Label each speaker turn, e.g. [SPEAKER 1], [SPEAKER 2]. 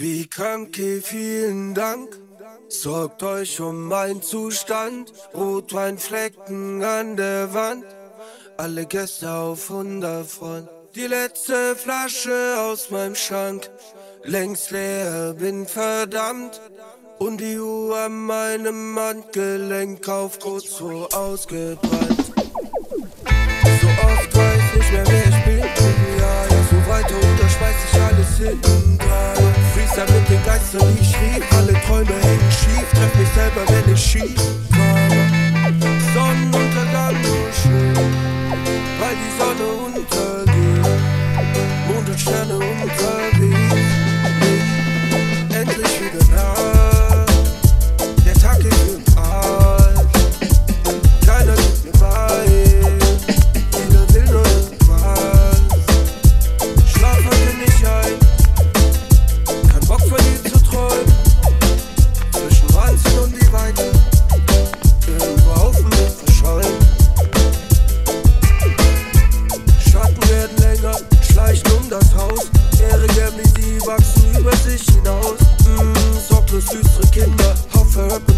[SPEAKER 1] Wie krank, vielen Dank. Sorgt euch um meinen Zustand. Rotweinflecken an der Wand. Alle Gäste auf 100 Front. Die letzte Flasche aus meinem Schrank. Längst leer, bin verdammt. Und die Uhr an meinem Handgelenk auf kurz vor ausgebrannt. So oft weiß nicht mehr, wer schief, treff mich selber, wenn ich schief. reicht um das Haus. Jährige, die wachsen über sich hinaus. Mm, sorglos düstere Kinder, Hoffe, hört